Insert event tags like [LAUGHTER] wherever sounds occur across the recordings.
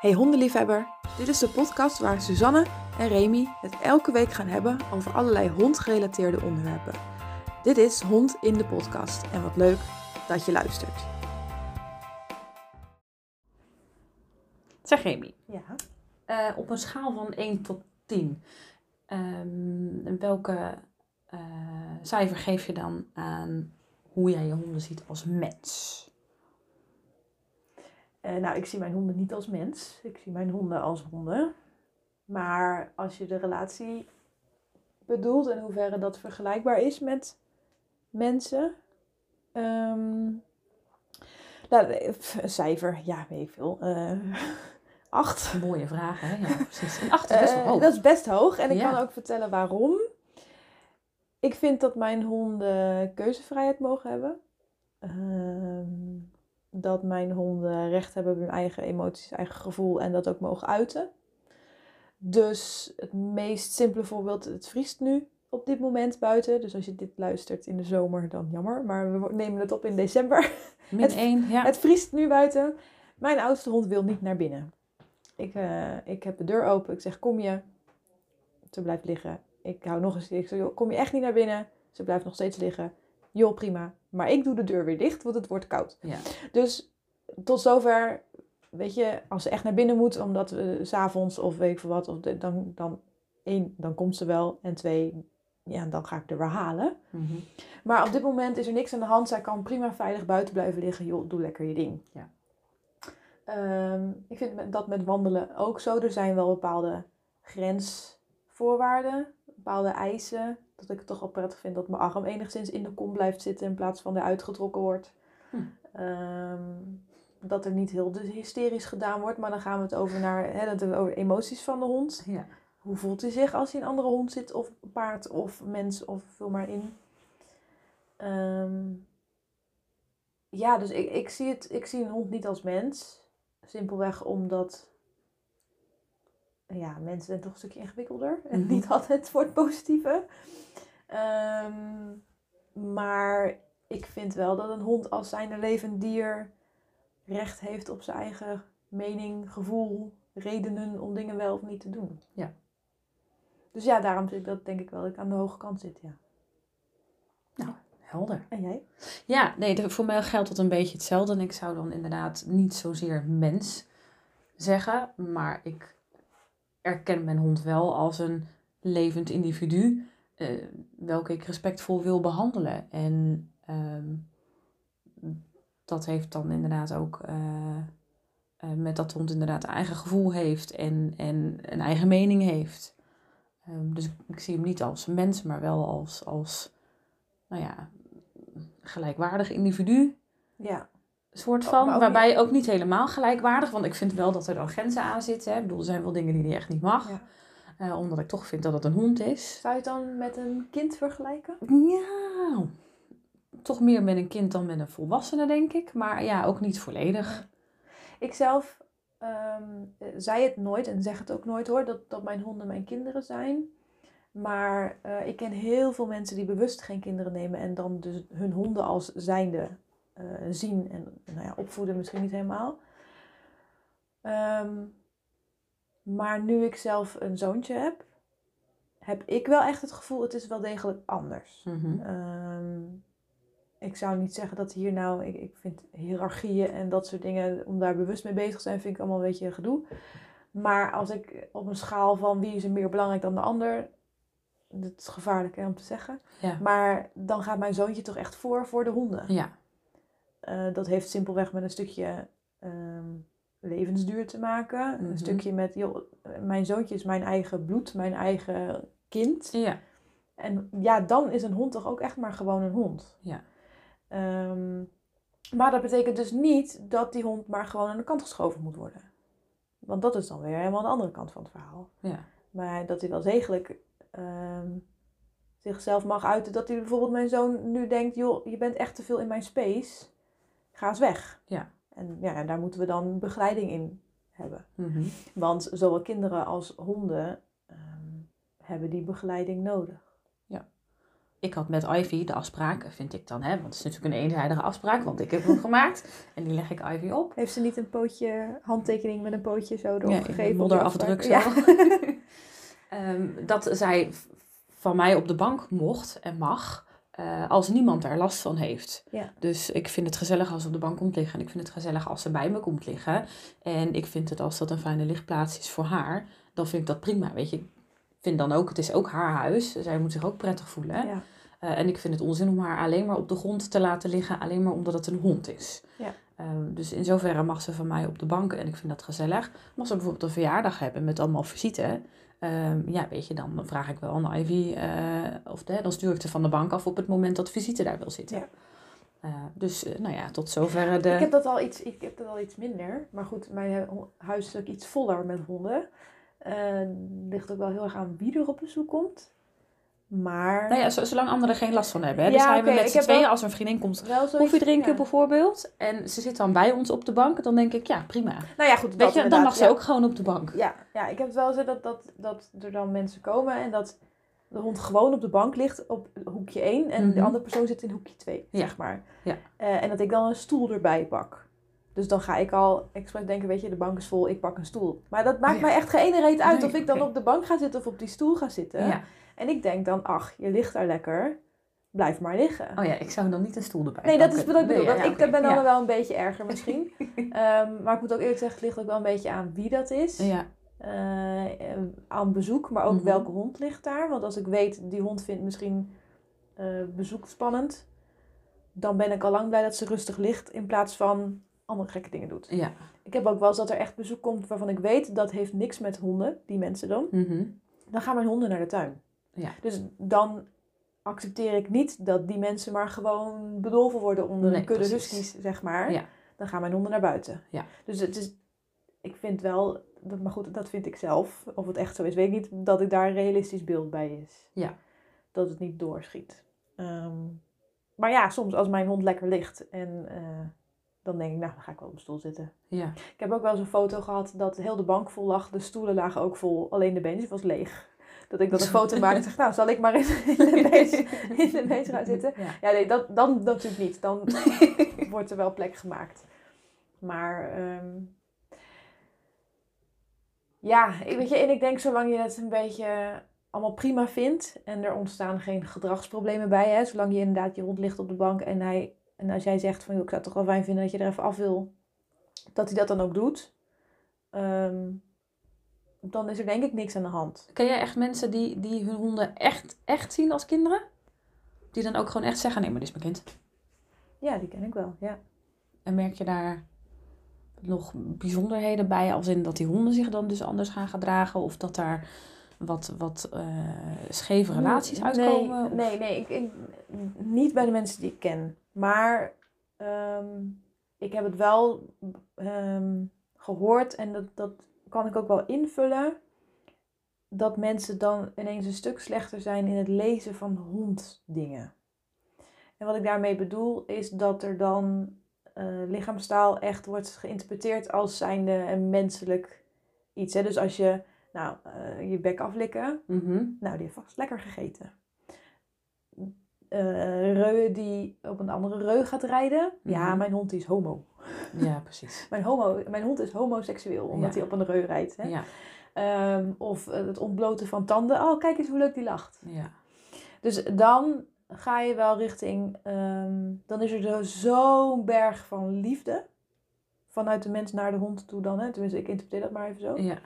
Hey hondenliefhebber, dit is de podcast waar Suzanne en Remy het elke week gaan hebben over allerlei hondgerelateerde onderwerpen. Dit is Hond in de podcast en wat leuk dat je luistert. Zeg Remy, Ja. eh, op een schaal van 1 tot 10, ehm, welke eh, cijfer geef je dan aan hoe jij je honden ziet als mens? Eh, nou, ik zie mijn honden niet als mens. Ik zie mijn honden als honden. Maar als je de relatie bedoelt in hoeverre dat vergelijkbaar is met mensen. ehm, nou, een cijfer, ja, weet ik veel. eh, [LAUGHS] acht. Mooie vraag, hè? Ja, precies. Een 8 is best wel Eh, hoog. dat is best hoog. En ik Ja. kan ook vertellen waarom. Ik vind dat mijn honden keuzevrijheid mogen hebben. Ehm, dat mijn honden recht hebben op hun eigen emoties, eigen gevoel en dat ook mogen uiten. Dus het meest simpele voorbeeld, het vriest nu op dit moment buiten. Dus als je dit luistert in de zomer, dan jammer. Maar we nemen het op in december. Min het- 1, ja. Het vriest nu buiten. Mijn oudste hond wil niet naar binnen. Ik, eh, ik heb de deur open. Ik zeg, kom je? Ze blijft liggen. Ik hou nog eens. Ik zeg, kom je echt niet naar binnen? Ze blijft nog steeds liggen. Joh, prima. Maar ik doe de deur weer dicht, want het wordt koud. ja. Dus tot zover, weet je, als ze echt naar binnen moet, omdat we s s'avonds of weet ik veel wat, of de- dan, dan één, dan komt ze wel. En twee, ja, dan ga ik er weer halen. Mhm. Maar op dit moment is er niks aan de hand. Zij kan prima veilig buiten blijven liggen. Joh, doe lekker je ding. Ja. Ehm, ik vind dat met wandelen ook zo. Er zijn wel bepaalde grensvoorwaarden, bepaalde eisen. Dat ik het toch wel prettig vind dat mijn arm enigszins in de kom blijft zitten in plaats van eruit getrokken wordt. Hm. Ehm, dat er niet heel hysterisch gedaan wordt, maar dan gaan we het over, naar, hè, dat over emoties van de hond. ja. Hoe voelt hij zich als hij een andere hond zit, of paard, of mens, of vul maar in. Ehm, ja, dus ik, ik, zie het, ik zie een hond niet als mens. Simpelweg omdat ja, mensen zijn toch een stukje ingewikkelder. En Mhm. niet altijd voor het positieve. Ehm, maar ik vind wel dat een hond als zijnde levend dier recht heeft op zijn eigen mening, gevoel, redenen om dingen wel of niet te doen. Ja. Dus ja, daarom zit ik dat denk ik wel dat ik aan de hoge kant zit, ja. Helder. En jij? Ja, nee, voor mij geldt dat een beetje hetzelfde. En ik zou dan inderdaad niet zozeer mens zeggen, maar ik erken mijn hond wel als een levend individu, eh, welke ik respectvol wil behandelen. En ehm, dat heeft dan inderdaad ook eh, eh, met dat de hond inderdaad een eigen gevoel heeft en, en een eigen mening heeft. Ehm, dus ik, ik zie hem niet als mens, maar wel als, als nou ja, gelijkwaardig individu Ja. Soort Oh, van. waarbij ook niet helemaal gelijkwaardig. Want ik vind wel dat er dan grenzen aan zitten. Hè. Ik bedoel, er zijn wel dingen die hij echt niet mag. Ja. Eh, omdat ik toch vind dat het een hond is. Zou je het dan met een kind vergelijken? Ja, toch meer met een kind dan met een volwassene, denk ik. Maar ja, ook niet volledig. Ik zelf ehm, eh, zei het nooit en zeg het ook nooit hoor, dat, dat mijn honden mijn kinderen zijn. Maar eh, ik ken heel veel mensen die bewust geen kinderen nemen en dan dus hun honden als zijnde zien en nou ja, opvoeden misschien niet helemaal. Ehm, maar nu ik zelf een zoontje heb, heb ik wel echt het gevoel, het is wel degelijk anders. Mhm. Ehm, ik zou niet zeggen dat hier nou, ik, ik vind hiërarchieën en dat soort dingen, om daar bewust mee bezig te zijn, vind ik allemaal een beetje gedoe. Maar als ik op een schaal van wie is er meer belangrijk dan de ander, dat is gevaarlijk hè, om te zeggen. Ja. Maar dan gaat mijn zoontje toch echt voor voor de honden. Ja, Eh, dat heeft simpelweg met een stukje ehm, levensduur te maken. Mhm. Een stukje met, joh, mijn zoontje is mijn eigen bloed, mijn eigen kind. ja, En ja, dan is een hond toch ook echt maar gewoon een hond. Ja. Ehm, maar dat betekent dus niet dat die hond maar gewoon aan de kant geschoven moet worden. Want dat is dan weer helemaal de andere kant van het verhaal. ja. Maar dat hij wel degelijk ehm, zichzelf mag uiten. Dat hij bijvoorbeeld mijn zoon nu denkt, joh, je bent echt te veel in mijn space. Ga eens weg. Ja. En ja, daar moeten we dan begeleiding in hebben. Mhm. Want zowel kinderen als honden ehm, hebben die begeleiding nodig. ik had met Ivy de afspraak, vind ik dan, hè, want het is natuurlijk een eenzijdige afspraak, want ik heb hem gemaakt [LAUGHS] en die leg ik Ivy op. Heeft ze niet een pootje, handtekening met een pootje zo erop Ja, gegeven? op modder die afdruk zo. Ja. [LAUGHS] Ehm, dat zij van mij op de bank mocht en mag, eh, als niemand daar last van heeft. Ja. Dus ik vind het gezellig als ze op de bank komt liggen. En ik vind het gezellig als ze bij me komt liggen. En ik vind het als dat een fijne lichtplaats is voor haar, dan vind ik dat prima. Weet je, ik vind dan ook, het is ook haar huis. Zij moet zich ook prettig voelen. Ja. Eh, en ik vind het onzin om haar alleen maar op de grond te laten liggen, alleen maar omdat het een hond is. Ja. Ehm, dus in zoverre mag ze van mij op de bank en ik vind dat gezellig. Maar als ze bijvoorbeeld een verjaardag hebben met allemaal visite, ehm, ja, weet je, dan vraag ik wel aan Ivy, eh, of dan stuur ik ze van de bank af op het moment dat visite daar wil zitten. Ja. Eh, dus, eh, nou ja, tot zover de... Ik heb dat al iets, ik heb dat al iets minder. Maar goed, mijn hu- huis is ook iets voller met honden. Eh ligt ook wel heel erg aan wie er op bezoek komt. Maar Nou ja, zolang anderen geen last van hebben. Hè? Ja, dus zijn we met z'n tweeën, wel- als een vriendin komt koffie drinken ja. bijvoorbeeld, en ze zit dan bij ons op de bank, dan denk ik, ja, prima. Nou ja, goed. Weet je, dan mag ze ook gewoon op de bank. Ja, ja, ik heb het wel zo dat, dat, dat er dan mensen komen en dat de hond gewoon op de bank ligt op hoekje 1 en de Mhm. andere persoon zit in hoekje 2, Ja. zeg maar. Ja. Eh, en dat ik dan een stoel erbij pak. Dus dan ga ik al expres denken, weet je, de bank is vol, ik pak een stoel. Maar dat maakt ja. mij echt geen ene reet uit Nee, of ik dan op de bank ga zitten of op die stoel ga zitten. Ja. En ik denk dan, ach, je ligt daar lekker, blijf maar liggen. Oh ja, ik zou dan niet een stoel erbij Nee, dat is wat ik bedoel. Ja, ik ben dan ja. wel een beetje erger misschien. [LAUGHS] Ehm, maar ik moet ook eerlijk zeggen, het ligt ook wel een beetje aan wie dat is. Ja, Eh, aan bezoek, maar ook Mhm. welke hond ligt daar. Want als ik weet, die hond vindt misschien eh, bezoek spannend, dan ben ik al lang blij dat ze rustig ligt in plaats van andere gekke dingen doet. ja. Ik heb ook wel eens dat er echt bezoek komt waarvan ik weet dat heeft niks met honden, die mensen dan. Mhm. Dan gaan mijn honden naar de tuin. Ja. Dus dan accepteer ik niet dat die mensen maar gewoon bedolven worden onder Nee, een kudde precies. huskies, zeg maar. Ja. Dan gaan mijn honden naar buiten. Ja. Dus het is, ik vind wel, maar goed, dat vind ik zelf. Of het echt zo is, weet ik niet, dat ik daar een realistisch beeld bij is. Ja. Dat het niet doorschiet. Ehm, maar ja, soms als mijn hond lekker ligt en eh, dan denk ik, nou, dan ga ik wel op de stoel zitten. Ja. Ik heb ook wel eens een foto gehad dat heel de bank vol lag. De stoelen lagen ook vol, alleen de bench was leeg. Dat ik dan een foto maakte en zeg, nou, zal ik maar in, in de [LAUGHS] in de bench gaan zitten? Ja. Ja, nee, dat, dan natuurlijk niet. Dan [LAUGHS] wordt er wel plek gemaakt. Maar ehm, ja, ik, weet je, en ik denk zolang je het een beetje allemaal prima vindt en er ontstaan geen gedragsproblemen bij, hè, zolang je inderdaad je hond ligt op de bank en hij en als jij zegt van, joh, ik zou het toch wel fijn vinden dat je er even af wil, dat hij dat dan ook doet, ehm, dan is er denk ik niks aan de hand. Ken jij echt mensen die, die hun honden echt, echt zien als kinderen? Die dan ook gewoon echt zeggen, nee, maar dit is mijn kind. Ja, die ken ik wel, ja. En merk je daar nog bijzonderheden bij, als in dat die honden zich dan dus anders gaan gedragen? Of dat daar wat, wat eh, scheve relaties uitkomen? Of- Nee, nee, nee ik, ik, niet bij de mensen die ik ken. Maar ehm, ik heb het wel ehm, gehoord en dat, dat kan ik ook wel invullen. Dat mensen dan ineens een stuk slechter zijn in het lezen van honddingen. En wat ik daarmee bedoel is dat er dan eh, lichaamstaal echt wordt geïnterpreteerd als zijnde een menselijk iets. Hè? Dus als je nou, eh, je bek aflikken, Mhm. nou, die heeft vast lekker gegeten. Eh reu die op een andere reu gaat rijden. Ja, Mhm. mijn hond is homo. [LAUGHS] Ja, precies. Mijn, homo. mijn hond is homoseksueel, omdat hij op een reu rijdt. Hè? Ja, Ehm, of eh, het ontbloten van tanden. Oh, kijk eens hoe leuk die lacht. ja. Dus dan ga je wel richting... ehm, dan is er zo- zo'n berg van liefde. Vanuit de mens naar de hond toe dan. Hè? Tenminste, ik interpreteer dat maar even zo. ja.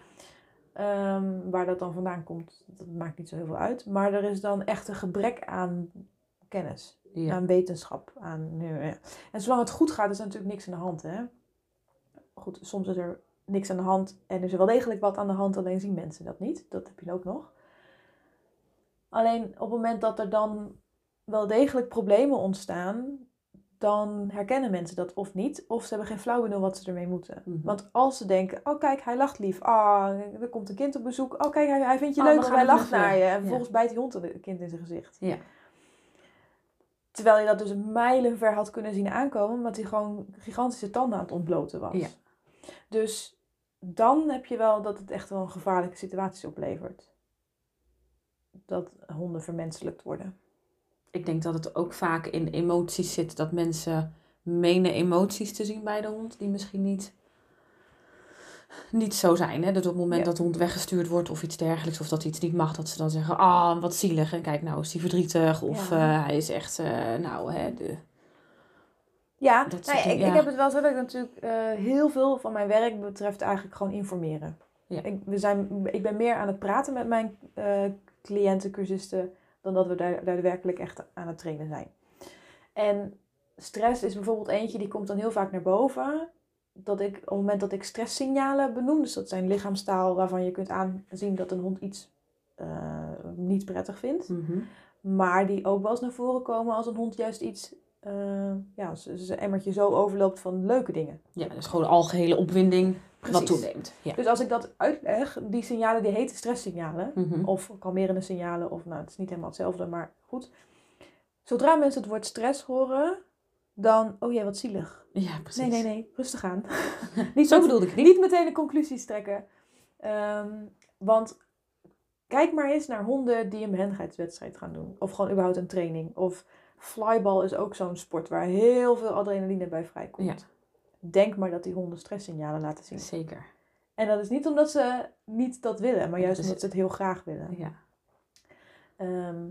Ehm, waar dat dan vandaan komt, dat maakt niet zo heel veel uit. Maar er is dan echt een gebrek aan kennis, ja. aan wetenschap. Aan, ja, ja. En zolang het goed gaat, is er natuurlijk niks aan de hand. Hè? Goed, soms is er niks aan de hand en er is wel degelijk wat aan de hand, alleen zien mensen dat niet. Dat heb je ook nog. Alleen op het moment dat er dan wel degelijk problemen ontstaan, dan herkennen mensen dat of niet, of ze hebben geen flauw benul wat ze ermee moeten. Mhm. Want als ze denken, oh kijk, hij lacht lief. Ah, er komt een kind op bezoek. Oh kijk, hij, hij vindt je Oh, leuk hij het lacht naar je. En Ja. vervolgens bijt die hond een kind in zijn gezicht. Ja. Terwijl je dat dus mijlenver had kunnen zien aankomen, omdat hij gewoon gigantische tanden aan het ontbloten was. Ja. Dus dan heb je wel dat het echt wel een gevaarlijke situatie oplevert. Dat honden vermenselijkt worden. ik denk dat het ook vaak in emoties zit dat mensen menen emoties te zien bij de hond die misschien niet, niet zo zijn. Hè? Dat op het moment Ja. dat de hond weggestuurd wordt of iets dergelijks, of dat iets niet mag, dat ze dan zeggen: Ah, wat zielig. En kijk, nou is hij verdrietig. Of Ja. eh, hij is echt, eh, nou, hè, de, Ja, Dat ja, ik, ik heb het wel zo dat ik natuurlijk eh, heel veel van mijn werk betreft eigenlijk gewoon informeren. Ja. Ik, we zijn, ik ben meer aan het praten met mijn cliënten, cursisten, dan dat we daar daadwerkelijk echt aan het trainen zijn. En stress is bijvoorbeeld eentje die komt dan heel vaak naar boven. Dat ik op het moment dat ik stresssignalen benoem, dus dat zijn lichaamstaal waarvan je kunt aanzien dat een hond iets eh, niet prettig vindt. Mhm. Maar die ook wel eens naar voren komen als een hond juist iets, eh ja, zijn emmertje zo overloopt van leuke dingen. Ja, dus gewoon de algehele opwinding wat Precies. toeneemt. Ja. Dus als ik dat uitleg, die signalen die heten stresssignalen, Mhm. of kalmerende signalen, of nou, het is niet helemaal hetzelfde, maar goed. Zodra mensen het woord stress horen, dan, oh ja, wat zielig. Ja, precies. Nee, nee, nee, rustig aan. [LAUGHS] niet Zo met- bedoelde ik niet. Niet meteen de conclusies trekken. Ehm, want kijk maar eens naar honden die een behendigheidswedstrijd gaan doen. Of gewoon überhaupt een training. Of flyball is ook zo'n sport waar heel veel adrenaline bij vrijkomt. Ja. Denk maar dat die honden stresssignalen laten zien. Zeker. En dat is niet omdat ze niet dat willen, maar juist omdat ze het heel graag willen. Ja. Ehm,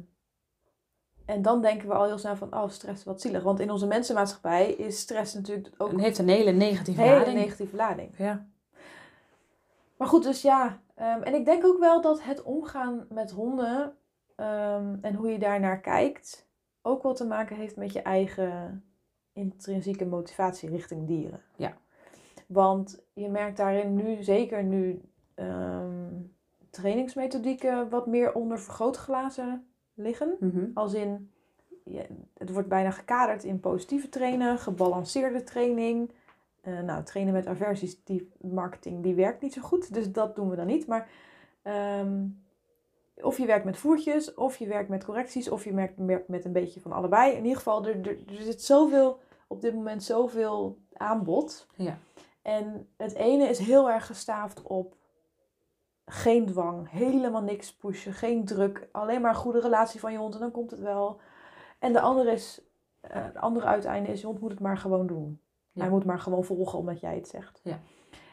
en dan denken we al heel snel van, oh stress, wat zielig. Want in onze mensenmaatschappij is stress natuurlijk ook En heeft een hele negatieve een hele lading. negatieve lading. Ja. Maar goed, dus ja. ehm, en ik denk ook wel dat het omgaan met honden ehm, en hoe je daarnaar kijkt, ook wel te maken heeft met je eigen intrinsieke motivatie richting dieren. Ja. Want je merkt daarin nu, zeker nu ehm, trainingsmethodieken wat meer onder vergrootglazen liggen. Mhm. Als in, je- het wordt bijna gekaderd in positieve trainen, gebalanceerde training. Eh, nou, trainen met aversies, die marketing, die werkt niet zo goed. Dus dat doen we dan niet. Maar ehm, of je werkt met voertjes, of je werkt met correcties, of je werkt, werkt met een beetje van allebei. In ieder geval, er, er, er zit zoveel, op dit moment zoveel aanbod. Ja. En het ene is heel erg gestaafd op geen dwang, helemaal niks pushen, geen druk, alleen maar een goede relatie van je hond en dan komt het wel. En de andere is, eh, het andere uiteinde is, je hond moet het maar gewoon doen. Ja. Hij moet maar gewoon volgen omdat jij het zegt. Ja.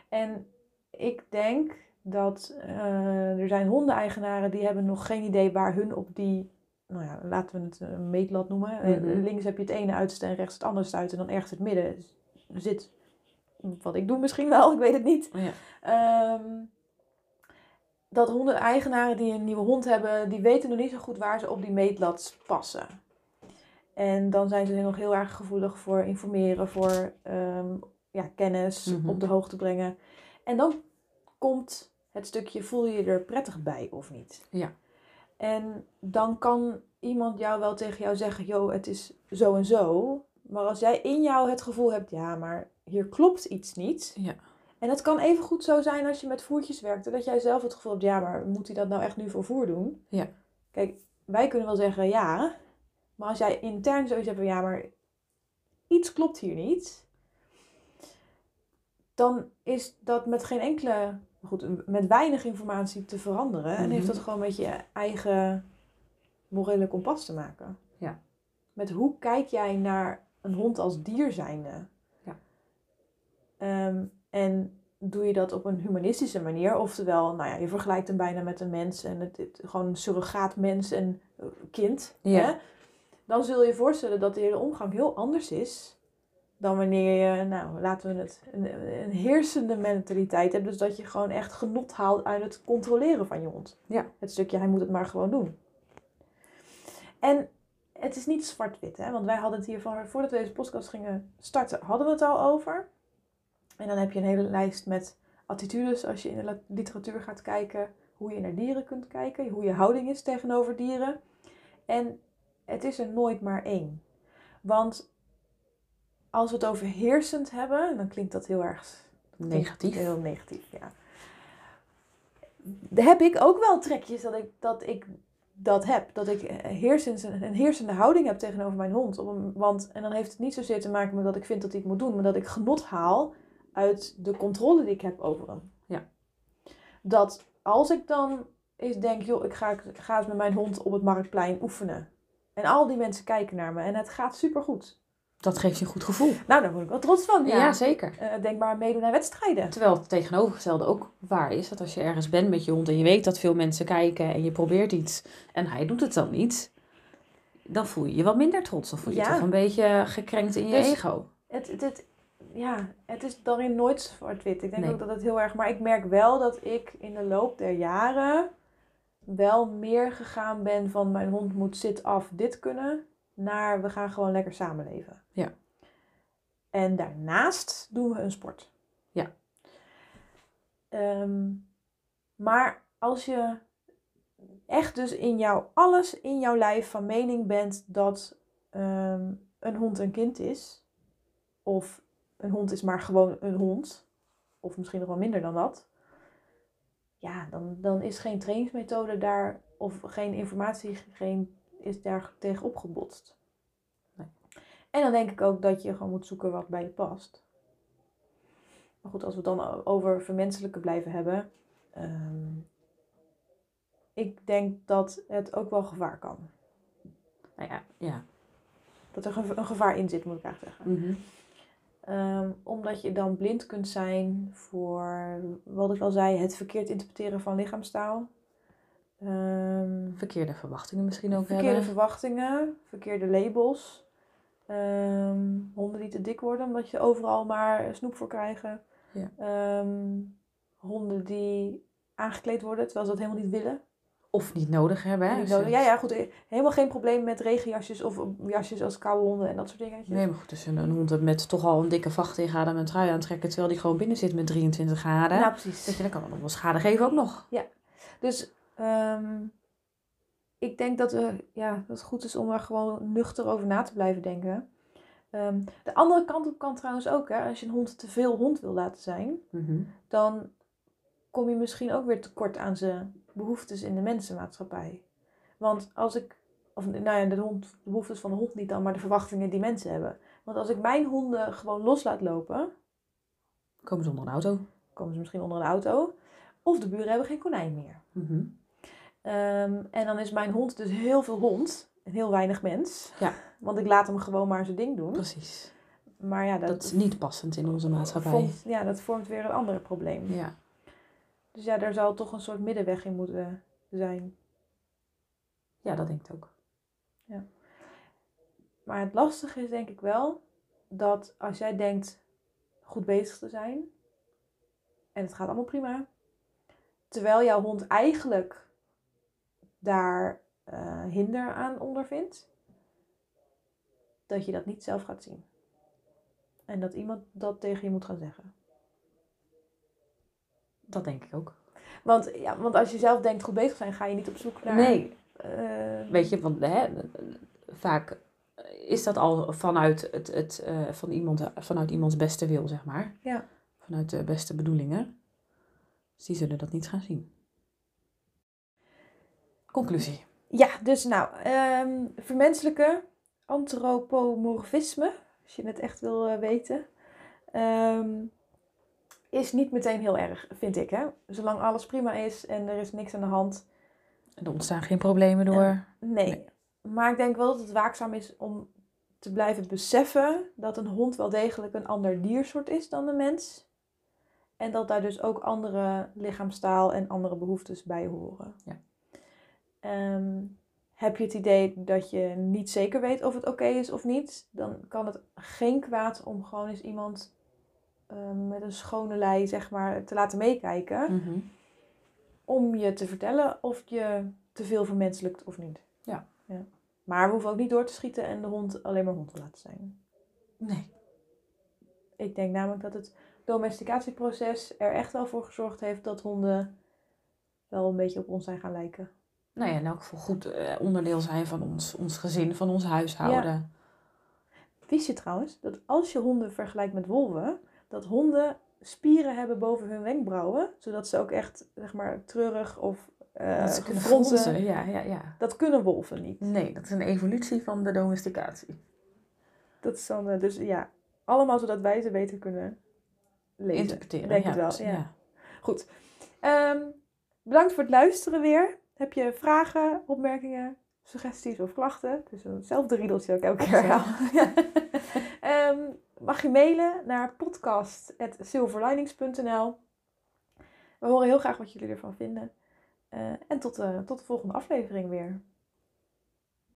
En ik denk dat eh, er zijn hondeneigenaren die hebben nog geen idee waar hun op die, nou ja, laten we het een meetlat noemen. Eh, Mhm. Links heb je het ene uiterste en rechts het andere stuit en dan ergens het midden zit, wat ik doe misschien wel, [LAUGHS] ik weet het niet. Ja. Ehm, dat hondeneigenaren die een nieuwe hond hebben, die weten nog niet zo goed waar ze op die meetlat passen. En dan zijn ze nog heel erg gevoelig voor informeren, voor ehm, ja, kennis Mhm. op de hoogte brengen. En dan komt het stukje, voel je je er prettig bij of niet? Ja. En dan kan iemand jou wel tegen jou zeggen, joh, het is zo en zo. Maar als jij in jou het gevoel hebt, ja, maar hier klopt iets niet. Ja. En het kan even goed zo zijn als je met voertjes werkt. en Dat jij zelf het gevoel hebt, ja, maar moet hij dat nou echt nu voor voer doen? Ja. Kijk, wij kunnen wel zeggen ja. Maar als jij intern zoiets hebt van, ja, maar iets klopt hier niet. Dan is dat met geen enkele, goed, met weinig informatie te veranderen. En heeft Mhm. dat gewoon met je eigen morele kompas te maken. Ja. Met hoe kijk jij naar een hond als dier zijnde? Ja. Ehm, en doe je dat op een humanistische manier? Oftewel, nou ja, je vergelijkt hem bijna met een mens en het, het gewoon een surrogaat mens en eh, kind. Ja. Hè? Dan zul je je voorstellen dat de hele omgang heel anders is dan wanneer je, nou, laten we het, een, een heersende mentaliteit hebt. Dus dat je gewoon echt genot haalt uit het controleren van je hond. Ja. Het stukje, hij moet het maar gewoon doen. En het is niet zwart-wit, hè? Want wij hadden het hier van, voordat we deze podcast gingen starten, hadden we het al over. En dan heb je een hele lijst met attitudes als je in de literatuur gaat kijken. Hoe je naar dieren kunt kijken, hoe je houding is tegenover dieren. En het is er nooit maar één. Want als we het over heersend hebben, dan klinkt dat heel erg Negatief. Heel negatief, ja. Heb ik ook wel trekjes dat ik dat, ik dat heb. Dat ik heersend, een heersende houding heb tegenover mijn hond. Want, en dan heeft het niet zozeer te maken met dat ik vind dat hij het moet doen, maar dat ik genot haal uit de controle die ik heb over hem. Ja. Dat als ik dan eens denk, joh, ik ga, ik ga eens met mijn hond op het marktplein oefenen. En al die mensen kijken naar me en het gaat supergoed. Dat geeft je een goed gevoel. Nou, daar word ik wel trots van. Ja, Ja. zeker. Eh, denk maar meedoen aan wedstrijden. Terwijl het tegenovergestelde ook waar is. Dat als je ergens bent met je hond en je weet dat veel mensen kijken en je probeert iets en hij doet het dan niet, dan voel je je wat minder trots. Dan voel je je Ja. toch een beetje gekrenkt in je Dus- ego. Het, het, het- ja, het is daarin nooit zwart-wit. Ik denk Nee. ook dat het heel erg... Maar ik merk wel dat ik in de loop der jaren wel meer gegaan ben van mijn hond moet zit af dit kunnen, naar we gaan gewoon lekker samenleven. Ja. En daarnaast doen we een sport. Ja. Ehm, maar als je echt dus in jouw, alles in jouw lijf van mening bent dat ehm, een hond een kind is, of een hond is maar gewoon een hond, of misschien nog wel minder dan dat, ja, dan, dan is geen trainingsmethode daar, of geen informatie, geen, is daar tegen opgebotst. Nee. En dan denk ik ook dat je gewoon moet zoeken wat bij je past. Maar goed, als we het dan over vermenselijke blijven hebben. ehm, ik denk dat het ook wel gevaar kan. Nou ja, ja. Dat er een gevaar in zit, moet ik eigenlijk zeggen. Mhm. Ehm, omdat je dan blind kunt zijn voor, wat ik al zei, het verkeerd interpreteren van lichaamstaal. Ehm, Verkeerde verwachtingen misschien ook verkeerde hebben. verwachtingen, verkeerde labels. Ehm, honden die te dik worden omdat je overal maar snoep voor krijgen. Ja. Honden die aangekleed worden terwijl ze dat helemaal niet willen. Of niet nodig hebben. Hè? Nodig. je- Ja, ja, goed. eh, Helemaal geen probleem met regenjasjes of jasjes als koude honden en dat soort dingetjes. Nee, maar goed, dus een, een hond met toch al een dikke vacht in gaat en een trui aantrekken, terwijl die gewoon binnen zit met 23 graden. Nou, precies. Je, dan kan dat nog wel schade geven ook nog. Dus ehm, ik denk dat, we, ja, dat het goed is om er gewoon nuchter over na te blijven denken. Ehm, de andere kant op kan trouwens ook, hè, als je een hond te veel hond wil laten zijn, Mhm. dan kom je misschien ook weer tekort aan zijn behoeftes in de mensenmaatschappij. Want als ik, of nou ja, de, hond, de behoeftes van de hond niet dan, maar de verwachtingen die mensen hebben. Want als ik mijn honden gewoon los laat lopen, Komen ze onder een auto. komen ze misschien onder een auto. Of de buren hebben geen konijn meer. Mhm. Ehm, en dan is mijn hond dus heel veel hond en heel weinig mens. Ja. [LAUGHS] Want ik laat hem gewoon maar zijn ding doen. Precies. Maar ja, dat, Dat is niet passend in onze maatschappij. vormt, ja, dat vormt weer een ander probleem. Ja. Dus ja, daar zal toch een soort middenweg in moeten zijn. ja, dat denk ik ook. Maar het lastige is denk ik wel dat als jij denkt goed bezig te zijn en het gaat allemaal prima, terwijl jouw hond eigenlijk daar eh, hinder aan ondervindt, dat je dat niet zelf gaat zien. En dat iemand dat tegen je moet gaan zeggen. Dat denk ik ook. Want, ja, want als je zelf denkt goed bezig zijn, ga je niet op zoek naar... Nee, eh, weet je, want hè, vaak is dat al vanuit, het, het, eh, van iemand, vanuit iemands beste wil, zeg maar. Ja. Vanuit de beste bedoelingen. Dus die zullen dat niet gaan zien. Conclusie. Ja, dus nou, ehm vermenselijke antropomorfisme, als je het echt wil eh, weten, ehm, is niet meteen heel erg, vind ik. Hè? Zolang alles prima is en er is niks aan de hand. Er ontstaan geen problemen door. Nee. Nee. Maar ik denk wel dat het waakzaam is om te blijven beseffen dat een hond wel degelijk een ander diersoort is dan de mens. En dat daar dus ook andere lichaamstaal en andere behoeftes bij horen. Ja. Ehm, heb je het idee dat je niet zeker weet of het oké is of niet, dan kan het geen kwaad om gewoon eens iemand ehm, met een schone lei zeg maar, te laten meekijken. Mhm. Om je te vertellen of je te veel vermenselijkt of niet. Ja. ja. Maar we hoeven ook niet door te schieten en de hond alleen maar hond te laten zijn. Nee. Ik denk namelijk dat het domesticatieproces er echt wel voor gezorgd heeft dat honden wel een beetje op ons zijn gaan lijken. Nou ja, in elk geval goed eh, onderdeel zijn van ons, ons gezin, van ons huishouden. Wist je trouwens dat als je honden vergelijkt met wolven, dat honden spieren hebben boven hun wenkbrauwen, zodat ze ook echt, zeg maar, treurig of eh dat ze kunnen fronsen. Ja, ja, ja. Dat kunnen wolven niet. Nee, dat is een evolutie van de domesticatie. Dat is dan, eh, dus ja, allemaal zodat wij ze beter kunnen lezen. Interpreteren. Denk ja, het wel, dus- ja. Ehm, bedankt voor het luisteren weer. Heb je vragen, opmerkingen, suggesties of klachten. Het is hetzelfde riedeltje dat ik elke keer herhaal. [LAUGHS] Ehm, mag je mailen naar podcast.silverlinings.nl We horen heel graag wat jullie ervan vinden. Eh, en tot, uh, tot de volgende aflevering weer.